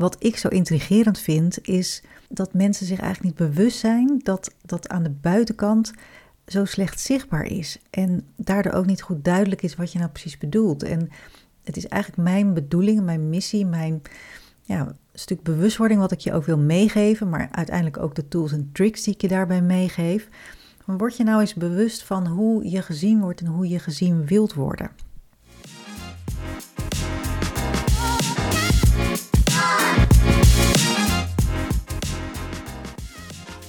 wat ik zo intrigerend vind, is dat mensen zich eigenlijk niet bewust zijn dat dat aan de buitenkant zo slecht zichtbaar is. En daardoor ook niet goed duidelijk is wat je nou precies bedoelt. En het is eigenlijk mijn bedoeling, mijn missie, mijn ja, stuk bewustwording wat ik je ook wil meegeven, maar uiteindelijk ook de tools en tricks die ik je daarbij meegeef. Word je nou eens bewust van hoe je gezien wordt en hoe je gezien wilt worden.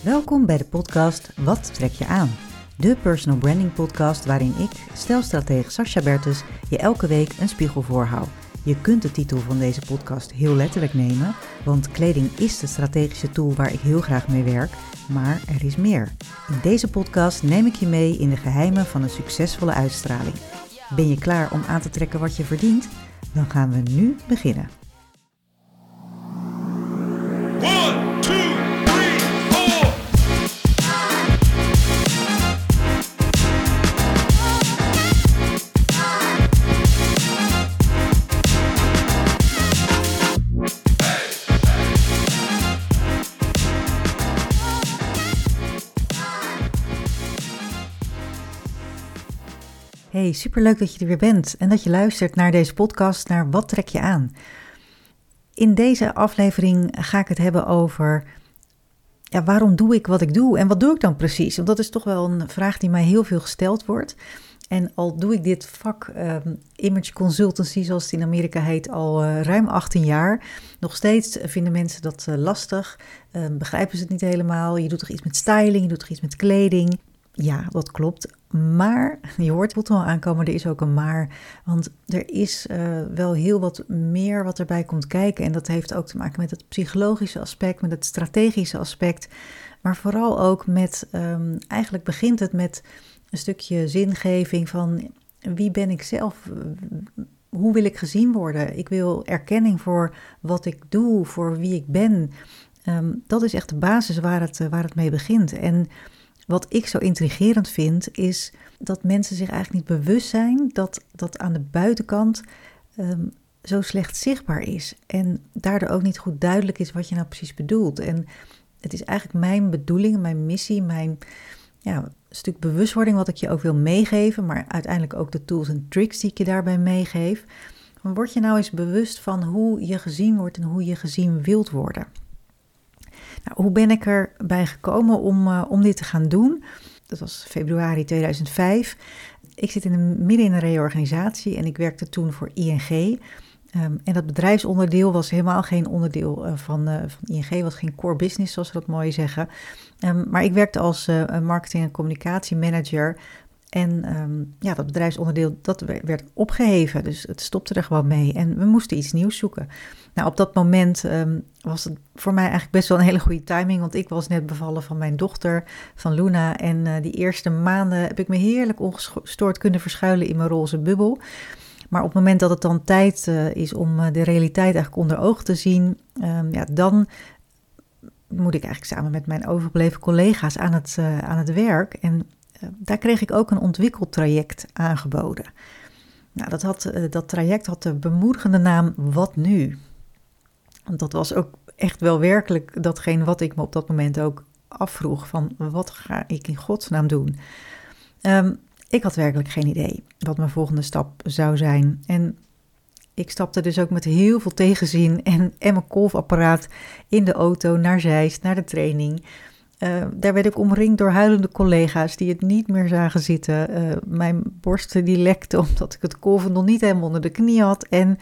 Welkom bij de podcast Wat trek je aan? De personal branding podcast waarin ik, stelstratege Sascha Bertus, je elke week een spiegel voorhoud. Je kunt de titel van deze podcast heel letterlijk nemen, want kleding is de strategische tool waar ik heel graag mee werk, maar er is meer. In deze podcast neem ik je mee in de geheimen van een succesvolle uitstraling. Ben je klaar om aan te trekken wat je verdient? Dan gaan we nu beginnen. Hey, superleuk dat je er weer bent en dat je luistert naar deze podcast, naar Wat trek je aan? In deze aflevering ga ik het hebben over ja, waarom doe ik wat ik doe en wat doe ik dan precies? Want dat is toch wel een vraag die mij heel veel gesteld wordt. En al doe ik dit vak ehm, image consultancy, zoals het in Amerika heet, al uh, ruim 18 jaar. Nog steeds vinden mensen dat uh, lastig, ehm, begrijpen ze het niet helemaal. Je doet toch iets met styling, je doet toch iets met kleding. Ja, dat klopt. Maar, je hoort het wel aankomen, er is ook een maar. Want er is uh, wel heel wat meer wat erbij komt kijken. En dat heeft ook te maken met het psychologische aspect, met het strategische aspect. Maar vooral ook met, um, eigenlijk begint het met een stukje zingeving van wie ben ik zelf? Hoe wil ik gezien worden? Ik wil erkenning voor wat ik doe, voor wie ik ben. Um, dat is echt de basis waar het, waar het mee begint. En wat ik zo intrigerend vind, is dat mensen zich eigenlijk niet bewust zijn dat dat aan de buitenkant um, zo slecht zichtbaar is. En daardoor ook niet goed duidelijk is wat je nou precies bedoelt. En het is eigenlijk mijn bedoeling, mijn missie, mijn ja, stuk bewustwording wat ik je ook wil meegeven, maar uiteindelijk ook de tools en tricks die ik je daarbij meegeef. Word je nou eens bewust van hoe je gezien wordt en hoe je gezien wilt worden. Nou, hoe ben ik erbij gekomen om, uh, om dit te gaan doen? Dat was februari 2005. Ik zit in midden in een reorganisatie en ik werkte toen voor ING. Ehm, en dat bedrijfsonderdeel was helemaal geen onderdeel uh, van, uh, van ING, was geen core business, zoals we dat mooi zeggen. Um, maar ik werkte als marketing- en communicatiemanager en um, ja, dat bedrijfsonderdeel dat werd opgeheven, dus het stopte er gewoon mee. En we moesten iets nieuws zoeken. Nou, op dat moment um, was het voor mij eigenlijk best wel een hele goede timing, want ik was net bevallen van mijn dochter, van Luna. En uh, die eerste maanden heb ik me heerlijk ongestoord kunnen verschuilen in mijn roze bubbel. Maar op het moment dat het dan tijd uh, is om uh, de realiteit eigenlijk onder ogen te zien, um, ja, dan moet ik eigenlijk samen met mijn overgebleven collega's aan het, aan het werk. En daar kreeg ik ook een ontwikkeltraject aangeboden. Nou, dat, had, dat traject had de bemoedigende naam Wat nu? Dat was ook echt wel werkelijk datgene wat ik me op dat moment ook afvroeg: van wat ga ik in godsnaam doen? Um, ik had werkelijk geen idee wat mijn volgende stap zou zijn. En ik stapte dus ook met heel veel tegenzin en, en mijn kolfapparaat in de auto naar Zeist, naar de training. Uh, daar werd ik omringd door huilende collega's die het niet meer zagen zitten. Uh, mijn borsten die lekte omdat ik het kolven nog niet helemaal onder de knie had. En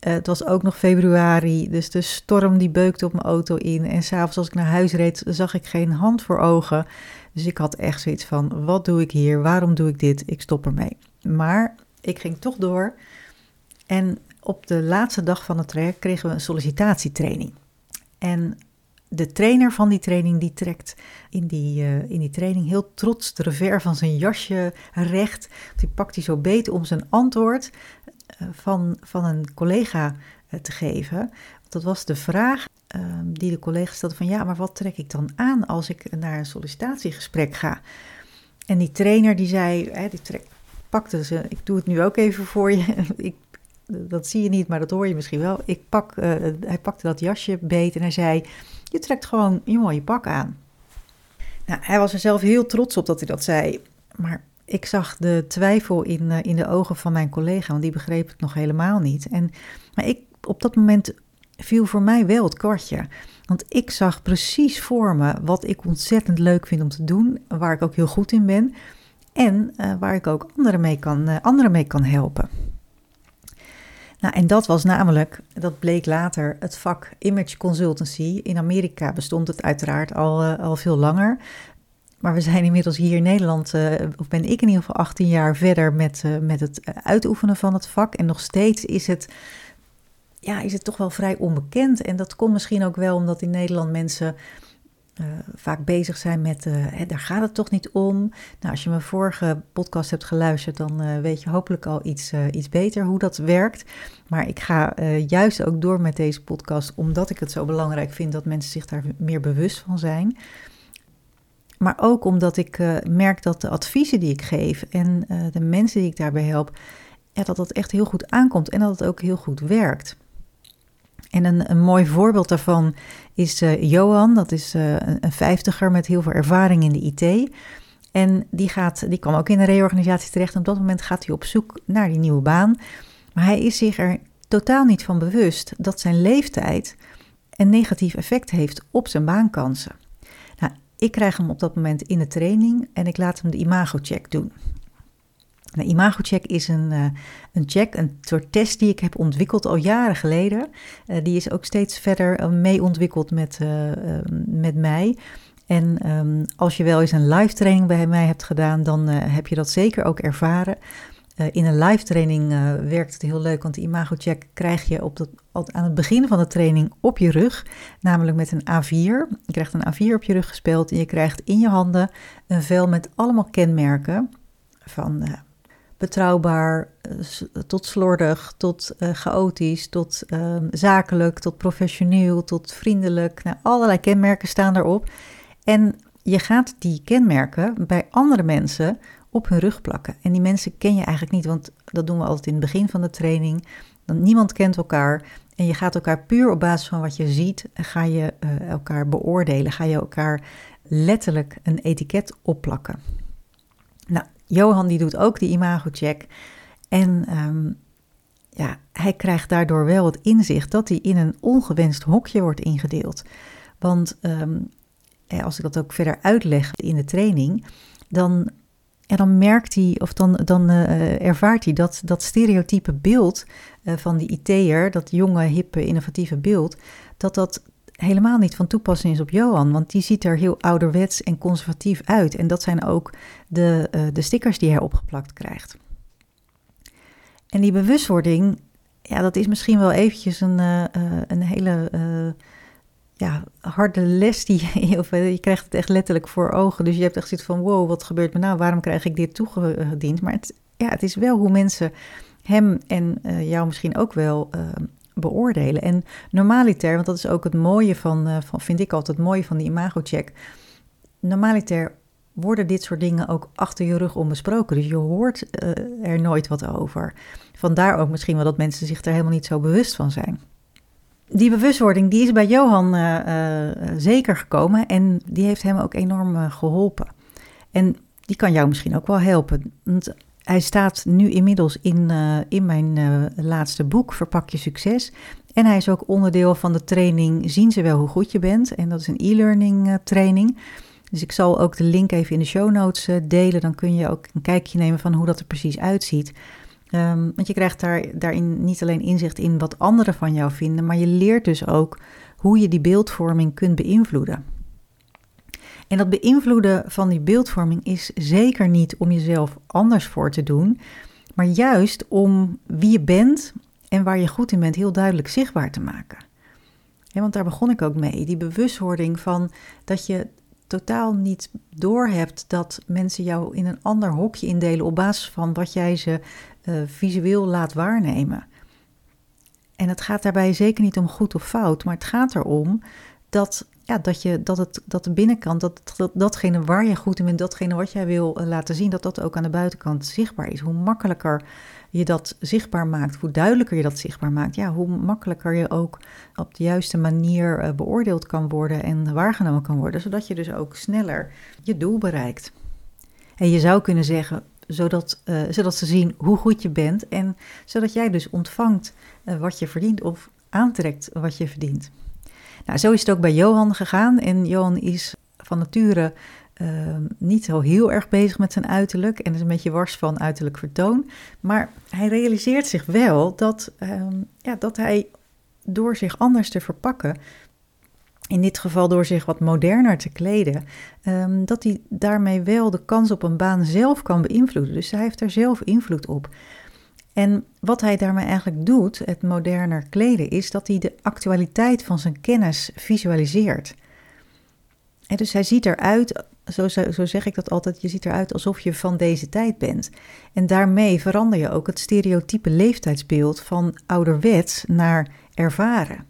het was ook nog februari, dus de storm die beukte op mijn auto in. En s'avonds als ik naar huis reed, zag ik geen hand voor ogen. Dus ik had echt zoiets van, wat doe ik hier? Waarom doe ik dit? Ik stop ermee. Maar ik ging toch door. En op de laatste dag van het traject kregen we een sollicitatietraining. En de trainer van die training die trekt in die, uh, in die training heel trots de revers van zijn jasje recht. Die pakt hij zo beet om zijn antwoord uh, van, van een collega uh, te geven. Dat was de vraag ehm, die de collega stelde van ja, maar wat trek ik dan aan als ik naar een sollicitatiegesprek ga? En die trainer die zei, hè, die pakte ze, ik doe het nu ook even voor je, ik dat zie je niet, maar dat hoor je misschien wel. Ik pak, uh, hij pakte dat jasje beet en hij zei: Je trekt gewoon je mooie pak aan. Nou, hij was er zelf heel trots op dat hij dat zei. Maar ik zag de twijfel in, uh, in de ogen van mijn collega, want die begreep het nog helemaal niet. En, maar ik, op dat moment viel voor mij wel het kwartje. Want ik zag precies voor me wat ik ontzettend leuk vind om te doen, waar ik ook heel goed in ben en uh, waar ik ook anderen mee kan, anderen mee kan helpen. Nou, en dat was namelijk, dat bleek later, het vak Image Consultancy. In Amerika bestond het uiteraard al, uh, al veel langer. Maar we zijn inmiddels hier in Nederland, of ben ik in ieder geval 18 jaar verder met, met het uitoefenen van het vak. En nog steeds is het ja, is het toch wel vrij onbekend. En dat komt misschien ook wel omdat in Nederland mensen uh, vaak bezig zijn met, uh, hè, daar gaat het toch niet om. Nou, als je mijn vorige podcast hebt geluisterd, dan uh, weet je hopelijk al iets, iets beter hoe dat werkt. Maar ik ga juist ook door met deze podcast, omdat ik het zo belangrijk vind dat mensen zich daar meer bewust van zijn. Maar ook omdat ik merk dat de adviezen die ik geef en de mensen die ik daarbij help, dat dat echt heel goed aankomt en dat het ook heel goed werkt. En een, een mooi voorbeeld daarvan is uh, Johan. Dat is uh, een vijftiger met heel veel ervaring in de IT. En die, gaat, die kwam ook in een reorganisatie terecht. En op dat moment gaat hij op zoek naar die nieuwe baan. Maar hij is zich er totaal niet van bewust dat zijn leeftijd een negatief effect heeft op zijn baankansen. Nou, ik krijg hem op dat moment in de training en ik laat hem de imago-check doen. Een imagocheck is een, uh, een check, een soort test die ik heb ontwikkeld al jaren geleden. Uh, die is ook steeds verder uh, mee ontwikkeld met, met mij. En um, als je wel eens een live training bij mij hebt gedaan, dan heb je dat zeker ook ervaren. in een live training werkt het heel leuk, want de imagocheck krijg je op dat, aan het begin van de training op je rug, namelijk met een A4. Je krijgt een A4 op je rug gespeeld en je krijgt in je handen een vel met allemaal kenmerken van betrouwbaar eh, tot slordig, tot uh, chaotisch, tot uh, zakelijk, tot professioneel, tot vriendelijk. Nou, allerlei kenmerken staan erop. En je gaat die kenmerken bij andere mensen op hun rug plakken. En die mensen ken je eigenlijk niet, want dat doen we altijd in het begin van de training. Dan, niemand kent elkaar. En je gaat elkaar puur op basis van wat je ziet, ga je uh, elkaar beoordelen. Ga je elkaar letterlijk een etiket opplakken. Johan die doet ook die imago-check. En ehm, ja, hij krijgt daardoor wel het inzicht dat hij in een ongewenst hokje wordt ingedeeld. Want ehm, als ik dat ook verder uitleg in de training, dan, en dan merkt hij, of dan, dan uh, ervaart hij dat dat stereotype beeld uh, van die IT'er, dat jonge, hippe, innovatieve beeld, dat dat helemaal niet van toepassing is op Johan, want die ziet er heel ouderwets en conservatief uit. En dat zijn ook de, uh, de stickers die hij opgeplakt krijgt. En die bewustwording, ja, dat is misschien wel eventjes een, uh, een hele ja, harde les die of je krijgt het echt letterlijk voor ogen. Dus je hebt echt zoiets van, wow, wat gebeurt me nou? Waarom krijg ik dit toegediend? Maar het, ja, het is wel hoe mensen hem en jou misschien ook wel beoordelen. En normaliter, want dat is ook het mooie van, uh, van vind ik altijd het mooie van die imago-check. Normaliter worden dit soort dingen ook achter je rug onbesproken. Dus je hoort uh, er nooit wat over. Vandaar ook misschien wel dat mensen zich er helemaal niet zo bewust van zijn. Die bewustwording die is bij Johan uh, zeker gekomen en die heeft hem ook enorm geholpen. En die kan jou misschien ook wel helpen. Want hij staat nu inmiddels in, uh, in mijn uh, laatste boek, Verpak je succes. En hij is ook onderdeel van de training Zien ze wel hoe goed je bent. En dat is een e-learning uh, training. Dus ik zal ook de link even in de show notes delen. Dan kun je ook een kijkje nemen van hoe dat er precies uitziet. Um, want je krijgt daar, daarin niet alleen inzicht in wat anderen van jou vinden, maar je leert dus ook hoe je die beeldvorming kunt beïnvloeden. En dat beïnvloeden van die beeldvorming is zeker niet om jezelf anders voor te doen, maar juist om wie je bent en waar je goed in bent heel duidelijk zichtbaar te maken. want daar begon ik ook mee, die bewustwording van dat je totaal niet doorhebt dat mensen jou in een ander hokje indelen op basis van wat jij ze uh, visueel laat waarnemen. En het gaat daarbij zeker niet om goed of fout, maar het gaat erom dat ja, dat, je, dat, het, dat de binnenkant, dat, dat datgene waar je goed in bent, datgene wat jij wil eh, laten zien, dat dat ook aan de buitenkant zichtbaar is. Hoe makkelijker je dat zichtbaar maakt, hoe duidelijker je dat zichtbaar maakt, ja, hoe makkelijker je ook op de juiste manier uh, beoordeeld kan worden en waargenomen kan worden, zodat je dus ook sneller je doel bereikt. En je zou kunnen zeggen, zodat, uh, zodat ze zien hoe goed je bent en zodat jij dus ontvangt wat je verdient of aantrekt wat je verdient. Nou, zo is het ook bij Johan gegaan. En Johan is van nature uh, niet zo heel erg bezig met zijn uiterlijk en is een beetje wars van uiterlijk vertoon. Maar hij realiseert zich wel dat, uh, ja, dat hij door zich anders te verpakken, in dit geval door zich wat moderner te kleden, um, dat hij daarmee wel de kans op een baan zelf kan beïnvloeden. Dus hij heeft er zelf invloed op. En wat hij daarmee eigenlijk doet, het moderner kleden, is dat hij de actualiteit van zijn kennis visualiseert. En dus hij ziet eruit, zo, zo zeg ik dat altijd, je ziet eruit alsof je van deze tijd bent. En daarmee verander je ook het stereotype leeftijdsbeeld van ouderwets naar ervaren.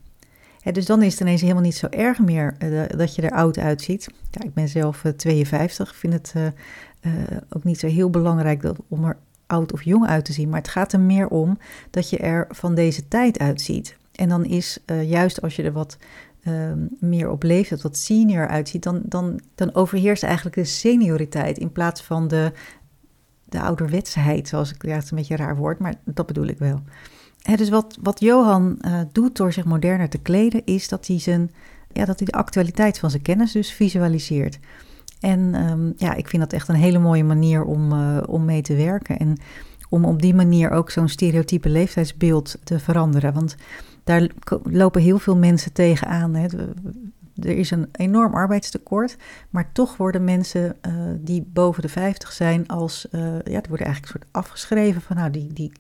dus dan is het ineens helemaal niet zo erg meer uh, dat je er oud uitziet. Ja, ik ben zelf uh, 52, ik vind het uh, ook niet zo heel belangrijk dat, om er oud of jong uit te zien, maar het gaat er meer om dat je er van deze tijd uitziet. En dan is uh, juist als je er wat uh, meer op leeft, wat senior uitziet, dan, dan, dan overheerst eigenlijk de senioriteit in plaats van de, de ouderwetsheid, zoals ik, ja, het een beetje raar woord, maar dat bedoel ik wel. He, dus wat, wat Johan uh, doet door zich moderner te kleden, is dat hij, zijn, ja, dat hij de actualiteit van zijn kennis dus visualiseert. En um, ja, ik vind dat echt een hele mooie manier om, uh, om mee te werken. En om op die manier ook zo'n stereotype leeftijdsbeeld te veranderen. Want daar lopen heel veel mensen tegenaan. Hè. Er is een enorm arbeidstekort, maar toch worden mensen uh, die boven de 50 zijn als, uh, ja, worden eigenlijk een soort afgeschreven van nou, die, die,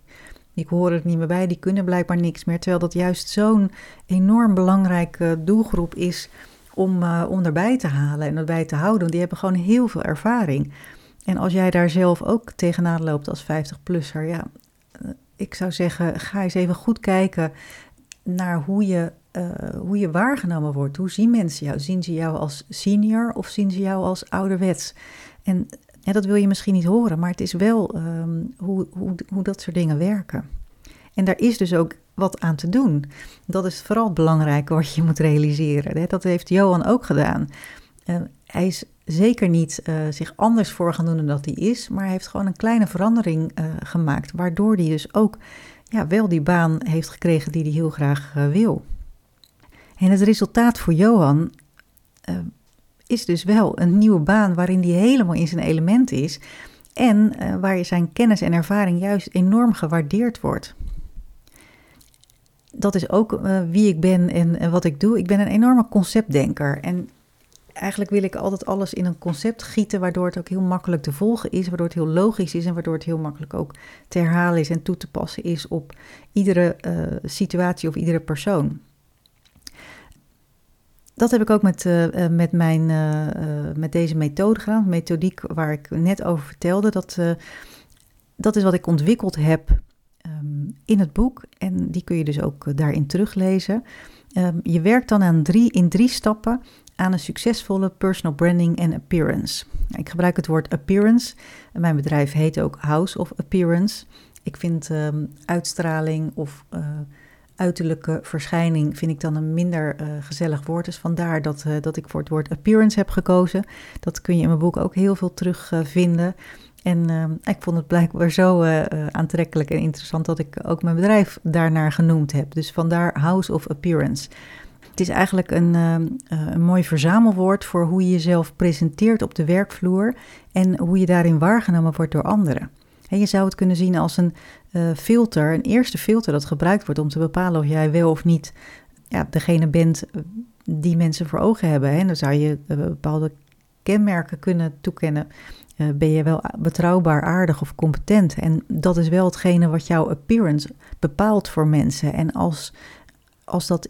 die horen er niet meer bij, die kunnen blijkbaar niks meer. Terwijl dat juist zo'n enorm belangrijke doelgroep is om, uh, om erbij te halen en erbij te houden. Want die hebben gewoon heel veel ervaring. En als jij daar zelf ook tegenaan loopt als 50-plusser, ja, uh, ik zou zeggen, ga eens even goed kijken naar hoe je, uh, hoe je waargenomen wordt. Hoe zien mensen jou? Zien ze jou als senior of zien ze jou als ouderwets? En dat wil je misschien niet horen, maar het is wel um, hoe, hoe, hoe dat soort dingen werken. En daar is dus ook wat aan te doen. Dat is vooral het belangrijke wat je moet realiseren. Dat heeft Johan ook gedaan. Uh, hij is zeker niet uh, zich anders voor gaan doen dan dat hij is, maar hij heeft gewoon een kleine verandering uh, gemaakt, waardoor hij dus ook ja, wel die baan heeft gekregen die hij heel graag wil. En het resultaat voor Johan is dus wel een nieuwe baan waarin hij helemaal in zijn element is en waar zijn kennis en ervaring juist enorm gewaardeerd wordt dat is ook uh, wie ik ben en, en, wat ik doe. Ik ben een enorme conceptdenker. En eigenlijk wil ik altijd alles in een concept gieten, waardoor het ook heel makkelijk te volgen is, waardoor het heel logisch is en waardoor het heel makkelijk ook te herhalen is en toe te passen is op iedere uh, situatie of iedere persoon. Dat heb ik ook met, uh, met, mijn, met deze methode gedaan, methodiek waar ik net over vertelde. Dat, dat is wat ik ontwikkeld heb um, in het boek. En die kun je dus ook eh, daarin teruglezen. Um, je werkt dan aan in drie stappen aan een succesvolle personal branding en appearance. Ik gebruik het woord appearance. Mijn bedrijf heet ook House of Appearance. Ik vind um, uitstraling of uh, uiterlijke verschijning vind ik dan een minder uh, gezellig woord. Dus vandaar dat, dat ik voor het woord appearance heb gekozen. Dat kun je in mijn boek ook heel veel terugvinden. En uh, ik vond het blijkbaar zo uh, aantrekkelijk en interessant dat ik ook mijn bedrijf daarnaar genoemd heb. Dus vandaar House of Appearance. Het is eigenlijk een, uh, een mooi verzamelwoord voor hoe je jezelf presenteert op de werkvloer en hoe je daarin waargenomen wordt door anderen. En je zou het kunnen zien als een filter, een eerste filter dat gebruikt wordt om te bepalen of jij wel of niet ja, degene bent die mensen voor ogen hebben. En dan zou je bepaalde kenmerken kunnen toekennen uh, ben je wel betrouwbaar, aardig of competent. En dat is wel hetgene wat jouw appearance bepaalt voor mensen. En als, als dat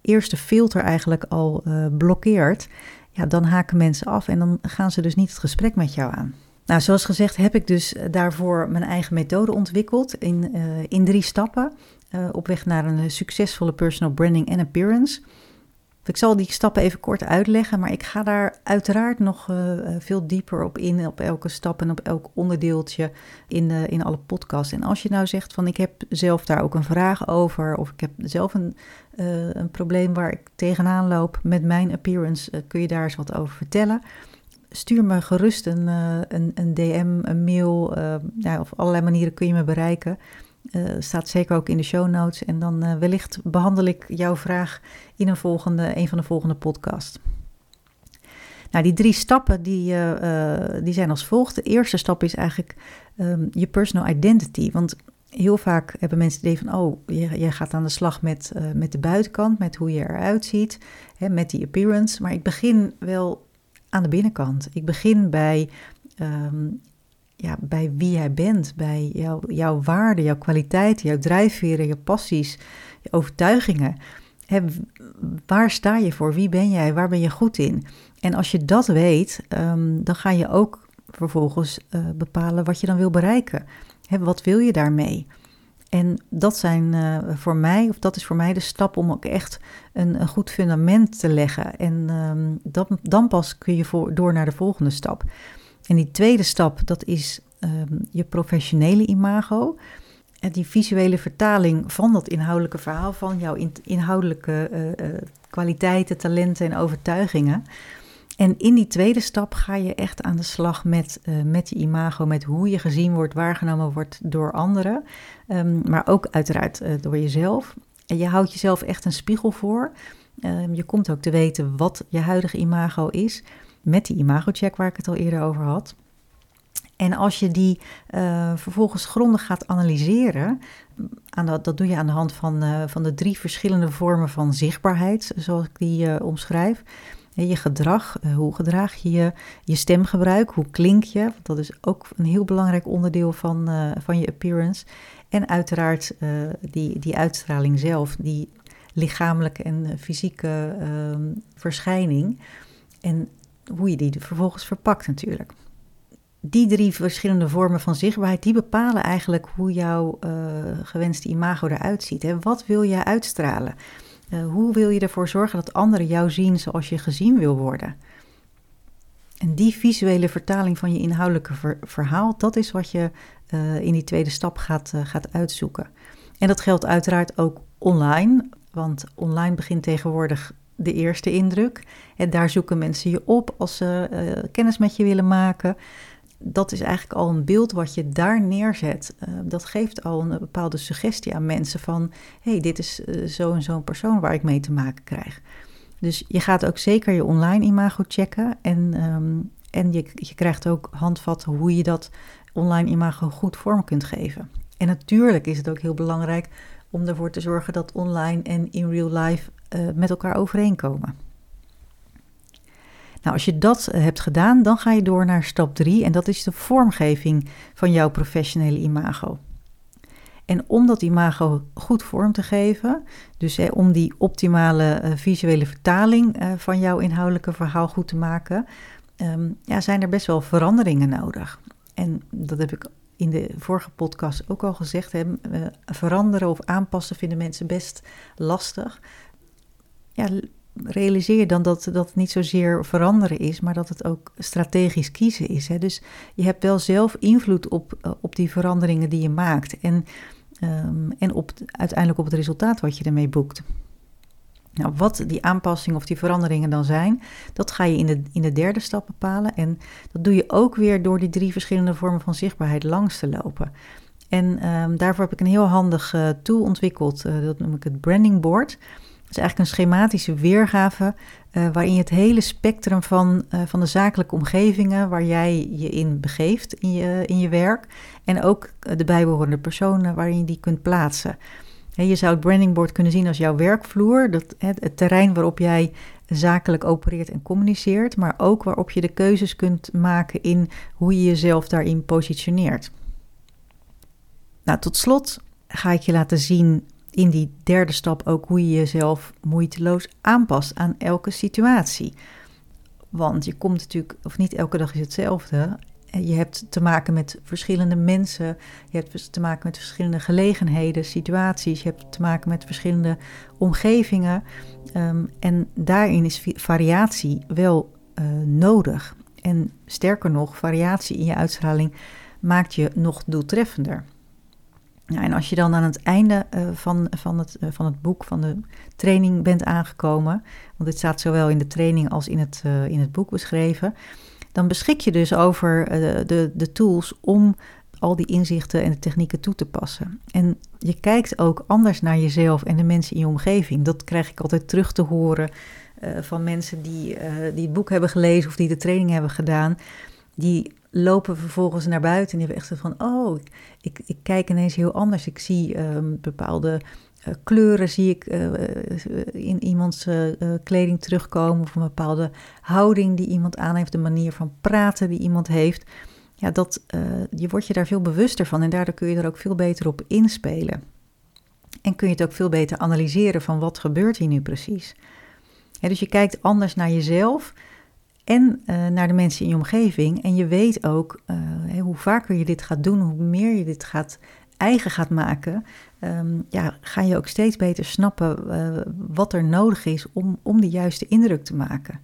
eerste filter eigenlijk al uh, blokkeert, ja, dan haken mensen af en dan gaan ze dus niet het gesprek met jou aan. Nou, zoals gezegd heb ik dus daarvoor mijn eigen methode ontwikkeld in, in drie stappen. op weg naar een succesvolle personal branding en appearance. Ik zal die stappen even kort uitleggen, maar ik ga daar uiteraard nog uh, veel dieper op in, op elke stap en op elk onderdeeltje in, uh, in alle podcasts. En als je nou zegt van ik heb zelf daar ook een vraag over, of ik heb zelf een, een probleem waar ik tegenaan loop met mijn appearance, kun je daar eens wat over vertellen stuur me gerust een, een, een DM, een mail. Ja, op allerlei manieren kun je me bereiken. Uh, staat zeker ook in de show notes. En dan uh, wellicht behandel ik jouw vraag in een, volgende, een van de volgende podcasts. Nou, die drie stappen die, uh, die zijn als volgt. De eerste stap is eigenlijk um, je personal identity. Want heel vaak hebben mensen het idee van... oh, je, je gaat aan de slag met, met de buitenkant, met hoe je eruit ziet, hè, met die appearance. Maar ik begin wel aan de binnenkant. Ik begin bij um, ja, bij wie jij bent, bij jouw, jouw waarden, jouw kwaliteiten, jouw drijfveren, je passies, je overtuigingen. waar sta je voor? Wie ben jij? Waar ben je goed in? En als je dat weet, um, dan ga je ook vervolgens uh, bepalen wat je dan wil bereiken. Wat wil je daarmee? En dat zijn uh, voor mij, of dat is voor mij de stap om ook echt een, een goed fundament te leggen. En um, dat, dan pas kun je voor, door naar de volgende stap. En die tweede stap, dat is um, je professionele imago. En die visuele vertaling van dat inhoudelijke verhaal, van jouw in, inhoudelijke uh, uh, kwaliteiten, talenten en overtuigingen. En in die tweede stap ga je echt aan de slag met, uh, met je imago, met hoe je gezien wordt, waargenomen wordt door anderen, um, maar ook uiteraard door jezelf. En je houdt jezelf echt een spiegel voor. Um, je komt ook te weten wat je huidige imago is met die imagocheck waar ik het al eerder over had. En als je die uh, vervolgens grondig gaat analyseren, dat, doe je aan de hand van, uh, van de drie verschillende vormen van zichtbaarheid, zoals ik die uh, omschrijf. Je gedrag, hoe gedraag je je, je stemgebruik, hoe klink je, want dat is ook een heel belangrijk onderdeel van, van je appearance. En uiteraard die, die uitstraling zelf, die lichamelijke en fysieke ehm, verschijning. En hoe je die vervolgens verpakt natuurlijk. Die drie verschillende vormen van zichtbaarheid, die bepalen eigenlijk hoe jouw uh, gewenste imago eruit ziet. Hè? Wat wil jij uitstralen? Uh, hoe wil je ervoor zorgen dat anderen jou zien zoals je gezien wil worden? En die visuele vertaling van je inhoudelijke ver verhaal, dat is wat je uh, in die tweede stap gaat, gaat uitzoeken. En dat geldt uiteraard ook online, want online begint tegenwoordig de eerste indruk. En daar zoeken mensen je op als ze uh, kennis met je willen maken. Dat is eigenlijk al een beeld wat je daar neerzet. Uh, dat geeft al een bepaalde suggestie aan mensen van... hé, hey, dit is uh, zo en zo'n persoon waar ik mee te maken krijg. Dus je gaat ook zeker je online imago checken. En, um, en je, je krijgt ook handvatten hoe je dat online imago goed vorm kunt geven. En natuurlijk is het ook heel belangrijk om ervoor te zorgen dat online en in real life uh, met elkaar overeenkomen. Nou, als je dat uh, hebt gedaan, dan ga je door naar stap 3 en dat is de vormgeving van jouw professionele imago. En om dat imago goed vorm te geven, dus om die optimale uh, visuele vertaling van jouw inhoudelijke verhaal goed te maken, um, ja, zijn er best wel veranderingen nodig. En dat heb ik in de vorige podcast ook al gezegd. Hè, veranderen of aanpassen vinden mensen best lastig ja, realiseer je dan dat dat niet zozeer veranderen is, maar dat het ook strategisch kiezen is. Hè? Dus je hebt wel zelf invloed op, eh, op die veranderingen die je maakt en, um, en op, uiteindelijk op het resultaat wat je ermee boekt. Nou, wat die aanpassingen of die veranderingen dan zijn, dat ga je in de, in de derde stap bepalen. En dat doe je ook weer door die drie verschillende vormen van zichtbaarheid langs te lopen. En um, daarvoor heb ik een heel handig uh, tool ontwikkeld, uh, dat noem ik het branding board. Is eigenlijk een schematische weergave uh, waarin je het hele spectrum van, uh, van de zakelijke omgevingen waar jij je in begeeft in je, in je werk en ook de bijbehorende personen waarin je die kunt plaatsen. je zou het brandingboard kunnen zien als jouw werkvloer, dat, het, het terrein waarop jij zakelijk opereert en communiceert, maar ook waarop je de keuzes kunt maken in hoe je jezelf daarin positioneert. Nou, tot slot ga ik je laten zien in die derde stap ook hoe je jezelf moeiteloos aanpast aan elke situatie. Want je komt natuurlijk, of niet elke dag is hetzelfde. Je hebt te maken met verschillende mensen, je hebt te maken met verschillende gelegenheden, situaties, je hebt te maken met verschillende omgevingen. Ehm, en daarin is variatie wel uh, nodig. En sterker nog, variatie in je uitstraling maakt je nog doeltreffender. Ja, en als je dan aan het einde uh, van, van, het, uh, van het boek, van de training bent aangekomen, want dit staat zowel in de training als in het, uh, in het boek beschreven, dan beschik je dus over de, de tools om al die inzichten en de technieken toe te passen. En je kijkt ook anders naar jezelf en de mensen in je omgeving. Dat krijg ik altijd terug te horen van mensen die, die het boek hebben gelezen of die de training hebben gedaan. Die lopen vervolgens naar buiten en die hebben echt van, oh, ik, ik kijk ineens heel anders. Ik zie um, bepaalde uh, kleuren zie ik uh, in iemands kleding terugkomen of een bepaalde houding die iemand aan heeft, de manier van praten die iemand heeft. Ja, dat, je wordt je daar veel bewuster van en daardoor kun je er ook veel beter op inspelen. En kun je het ook veel beter analyseren van wat gebeurt hier nu precies. Ja, dus je kijkt anders naar jezelf en uh, naar de mensen in je omgeving. En je weet ook uh, hoe vaker je dit gaat doen, hoe meer je dit gaat eigen gaat maken, um, ja, ga je ook steeds beter snappen uh, wat er nodig is om, om de juiste indruk te maken.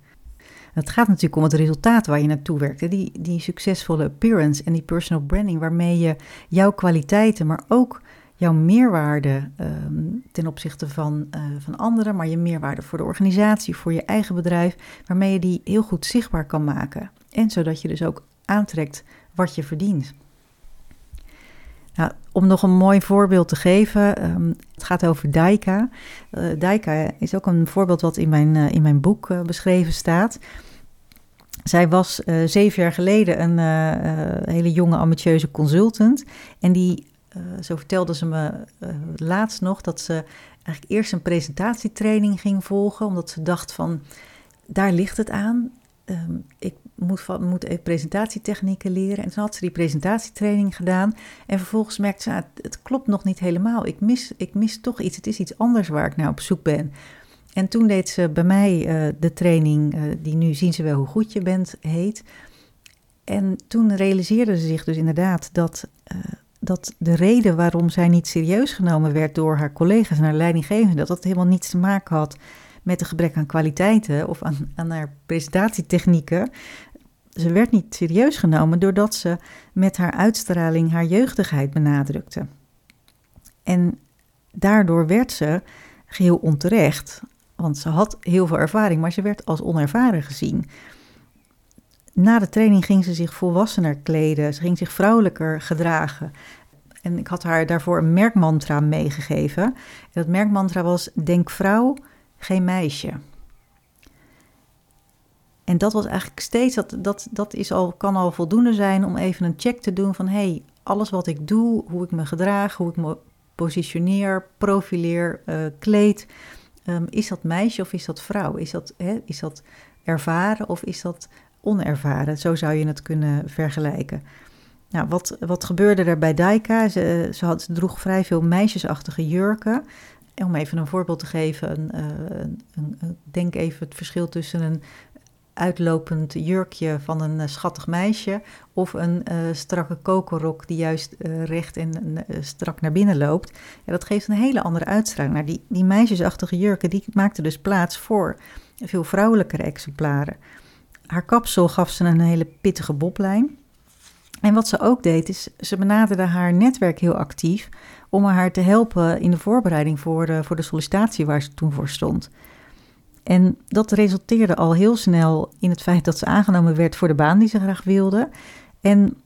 Het gaat natuurlijk om het resultaat waar je naartoe werkt. Die, die succesvolle appearance en die personal branding, waarmee je jouw kwaliteiten, maar ook jouw meerwaarde um, ten opzichte van, uh, van anderen, maar je meerwaarde voor de organisatie, voor je eigen bedrijf, waarmee je die heel goed zichtbaar kan maken. En zodat je dus ook aantrekt wat je verdient. Nou, om nog een mooi voorbeeld te geven, um, het gaat over Daika. Uh, Daika is ook een voorbeeld wat in mijn, uh, in mijn boek beschreven staat. Zij was zeven jaar geleden een hele jonge ambitieuze consultant. En die uh, zo vertelde ze me uh, laatst nog dat ze eigenlijk eerst een presentatietraining ging volgen, omdat ze dacht van, daar ligt het aan. Um, ik moet, moet presentatietechnieken leren. En toen had ze die presentatietraining gedaan. En vervolgens merkte ze, ah, het klopt nog niet helemaal. Ik mis, ik mis toch iets. Het is iets anders waar ik naar op zoek ben. En toen deed ze bij mij uh, de training, die nu zien ze wel hoe goed je bent, heet. En toen realiseerde ze zich dus inderdaad dat dat de reden waarom zij niet serieus genomen werd door haar collega's en haar leidinggevende, dat dat helemaal niets te maken had met een gebrek aan kwaliteiten of aan, aan haar presentatietechnieken. Ze werd niet serieus genomen doordat ze met haar uitstraling haar jeugdigheid benadrukte. En daardoor werd ze geheel onterecht, want ze had heel veel ervaring, maar ze werd als onervaren gezien. Na de training ging ze zich volwassener kleden, ze ging zich vrouwelijker gedragen. En ik had haar daarvoor een merkmantra meegegeven. En dat merkmantra was: Denk vrouw, geen meisje. En dat was eigenlijk steeds, dat, dat, dat is al, kan al voldoende zijn om even een check te doen van hey, alles wat ik doe, hoe ik me gedraag, hoe ik me positioneer, profileer, uh, kleed. Um, is dat meisje of is dat vrouw? Is dat, hè, is dat ervaren of is dat onervaren. Zo zou je het kunnen vergelijken. Nou, wat, wat gebeurde er bij Daika? Ze, ze, had, droeg vrij veel meisjesachtige jurken. Om even een voorbeeld te geven, uh, een, een, denk even het verschil tussen een uitlopend jurkje van een uh, schattig meisje of een uh, strakke kokerrok die juist recht en strak naar binnen loopt. Dat geeft een hele andere uitstraling. Nou, die, die meisjesachtige jurken die maakten dus plaats voor veel vrouwelijkere exemplaren. Haar kapsel gaf ze een hele pittige boblijn. En wat ze ook deed, is ze benaderde haar netwerk heel actief om haar te helpen in de voorbereiding voor de, voor de sollicitatie waar ze toen voor stond. En dat resulteerde al heel snel in het feit dat ze aangenomen werd voor de baan die ze graag wilde. En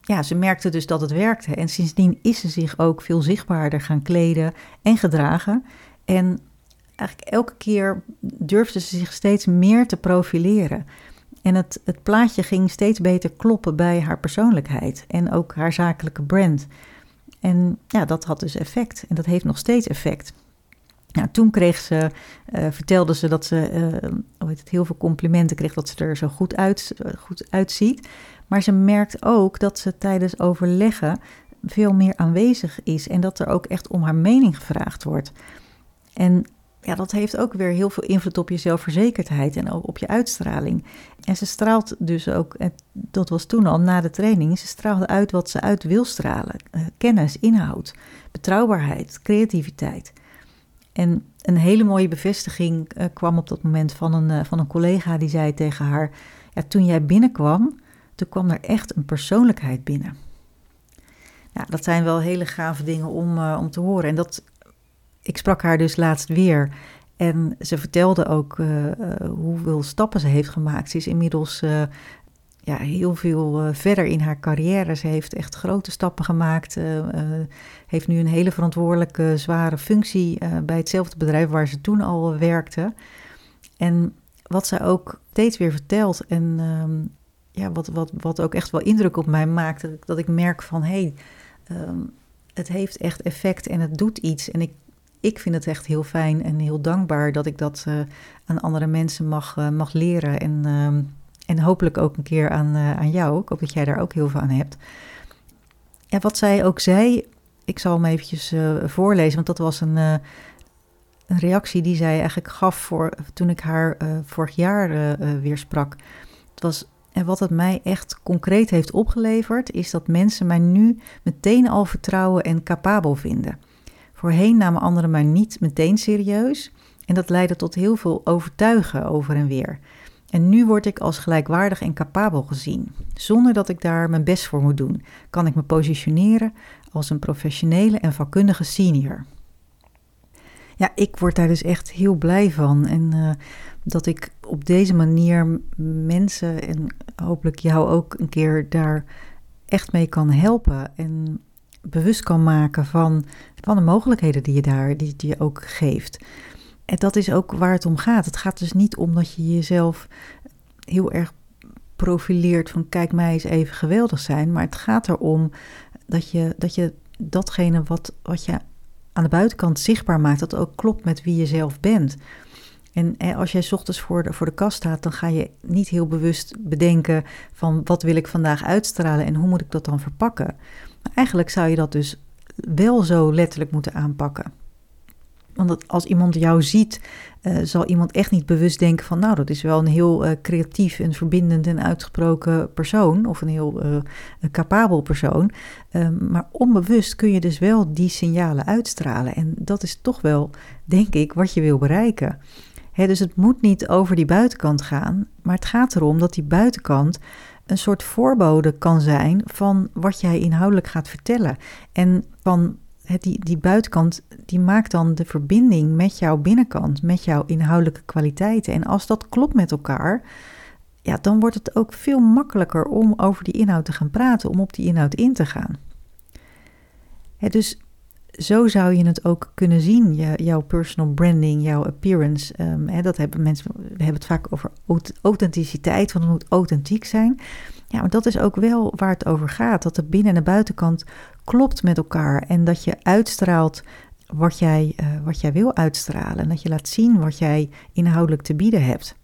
ja, ze merkte dus dat het werkte. En sindsdien is ze zich ook veel zichtbaarder gaan kleden en gedragen. En eigenlijk elke keer durfde ze zich steeds meer te profileren. En het, het plaatje ging steeds beter kloppen bij haar persoonlijkheid en ook haar zakelijke brand. En ja, dat had dus effect en dat heeft nog steeds effect. Toen kreeg ze, uh, vertelde ze dat ze uh, het, heel veel complimenten kreeg dat ze er zo goed, uit, goed uitziet. Maar ze merkt ook dat ze tijdens overleggen veel meer aanwezig is en dat er ook echt om haar mening gevraagd wordt. En ja, dat heeft ook weer heel veel invloed op je zelfverzekerdheid en ook op je uitstraling. En ze straalt dus ook, dat was toen al na de training, ze straalde uit wat ze uit wil stralen. Eh, kennis, inhoud, betrouwbaarheid, creativiteit. En een hele mooie bevestiging uh, kwam op dat moment van een, uh, van een collega die zei tegen haar: ja, Toen jij binnenkwam, toen kwam er echt een persoonlijkheid binnen. Ja, dat zijn wel hele gave dingen om, om te horen. En dat, ik sprak haar dus laatst weer. En ze vertelde ook hoeveel stappen ze heeft gemaakt. Ze is inmiddels ja, heel veel verder in haar carrière. Ze heeft echt grote stappen gemaakt. Heeft nu een hele verantwoordelijke, zware functie bij hetzelfde bedrijf waar ze toen al werkte. En wat zij ook steeds weer vertelt en ehm, ja, wat, wat, wat ook echt wel indruk op mij maakt, dat ik, merk van hé, hey, um, het heeft echt effect en het doet iets. En ik, ik vind het echt heel fijn en heel dankbaar dat ik dat aan andere mensen mag, mag leren. En ehm, en hopelijk ook een keer aan, uh, aan jou. Ik hoop dat jij daar ook heel veel aan hebt. Ja, wat zij ook zei, ik zal hem eventjes voorlezen, want dat was een, een reactie die zij eigenlijk gaf voor, toen ik haar vorig jaar weer sprak. Het was, en wat het mij echt concreet heeft opgeleverd, is dat mensen mij nu meteen al vertrouwen en capabel vinden. Voorheen namen anderen mij niet meteen serieus en dat leidde tot heel veel overtuigen over en weer. En nu word ik als gelijkwaardig en capabel gezien. Zonder dat ik daar mijn best voor moet doen, kan ik me positioneren als een professionele en vakkundige senior. Ja, ik word daar dus echt heel blij van. En uh, dat ik op deze manier mensen en hopelijk jou ook een keer daar echt mee kan helpen. En bewust kan maken van, van de mogelijkheden die je daar die, die je ook geeft. En dat is ook waar het om gaat. Het gaat dus niet om dat je jezelf heel erg profileert van kijk mij eens even geweldig zijn. Maar het gaat erom dat je, dat je datgene wat, wat je aan de buitenkant zichtbaar maakt, dat ook klopt met wie je zelf bent. En als jij ochtends voor de, voor de kast staat, dan ga je niet heel bewust bedenken van wat wil ik vandaag uitstralen en hoe moet ik dat dan verpakken. Eigenlijk zou je dat dus wel zo letterlijk moeten aanpakken. Want als iemand jou ziet, uh, zal iemand echt niet bewust denken van, nou, dat is wel een heel uh, creatief en verbindend en uitgesproken persoon, of een heel uh, capabel persoon. Ehm, maar onbewust kun je dus wel die signalen uitstralen. En dat is toch wel, denk ik, wat je wil bereiken. dus het moet niet over die buitenkant gaan, maar het gaat erom dat die buitenkant een soort voorbode kan zijn van wat jij inhoudelijk gaat vertellen. En van die, die buitenkant, die maakt dan de verbinding met jouw binnenkant, met jouw inhoudelijke kwaliteiten. En als dat klopt met elkaar, ja, dan wordt het ook veel makkelijker om over die inhoud te gaan praten, om op die inhoud in te gaan. dus zo zou je het ook kunnen zien, je, jouw personal branding, jouw appearance. Um, dat hebben mensen, we hebben het vaak over authenticiteit, want het moet authentiek zijn. Ja, maar dat is ook wel waar het over gaat. Dat de binnen- en de buitenkant klopt met elkaar. En dat je uitstraalt wat jij, uh, wat jij wil uitstralen. En dat je laat zien wat jij inhoudelijk te bieden hebt.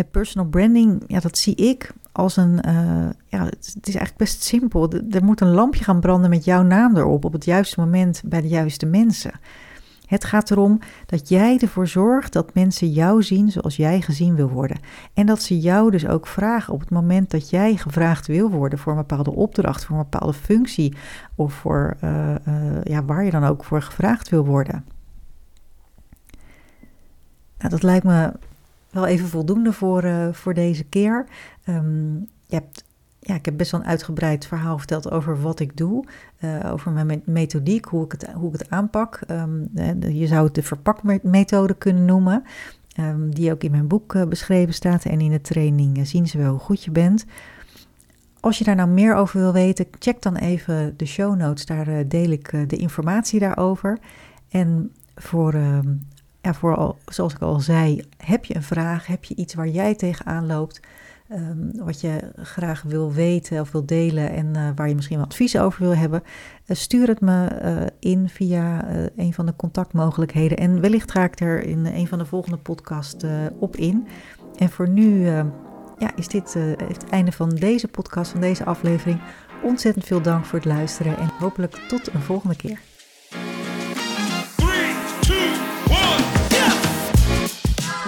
Het personal branding, ja, dat zie ik als een. Uh, ja, het, is eigenlijk best simpel. Er moet een lampje gaan branden met jouw naam erop op het juiste moment bij de juiste mensen. Het gaat erom dat jij ervoor zorgt dat mensen jou zien zoals jij gezien wil worden. En dat ze jou dus ook vragen op het moment dat jij gevraagd wil worden voor een bepaalde opdracht, voor een bepaalde functie of voor uh, uh, ja, waar je dan ook voor gevraagd wil worden. Nou, dat lijkt me wel even voldoende voor, uh, voor deze keer. Um, je hebt ja, ik heb best wel een uitgebreid verhaal verteld over wat ik doe, uh, over mijn methodiek, hoe ik het, hoe ik het aanpak. Um, je zou het de verpakmethode kunnen noemen, um, die ook in mijn boek uh, beschreven staat. En in de training zien ze wel hoe goed je bent. Als je daar nou meer over wil weten, check dan even de show notes. Daar deel ik de informatie daarover. En voor, ehm, ja, voor al, zoals ik al zei, heb je een vraag, heb je iets waar jij tegenaan loopt um, wat je graag wil weten of wil delen en uh, waar je misschien wat advies over wil hebben, uh, stuur het me uh, in via een van de contactmogelijkheden. En wellicht ga ik er in een van de volgende podcasts op in. En voor nu ja, is dit het einde van deze podcast, van deze aflevering. Ontzettend veel dank voor het luisteren en hopelijk tot een volgende keer.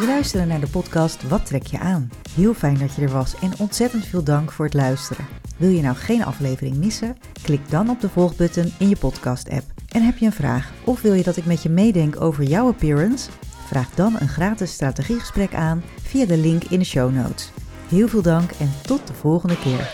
Je luisterde naar de podcast Wat trek je aan? Heel fijn dat je er was en ontzettend veel dank voor het luisteren. Wil je nou geen aflevering missen? Klik dan op de volgbutton in je podcast-app. En heb je een vraag of wil je dat ik met je meedenk over jouw appearance? Vraag dan een gratis strategiegesprek aan via de link in de show notes. Heel veel dank en tot de volgende keer.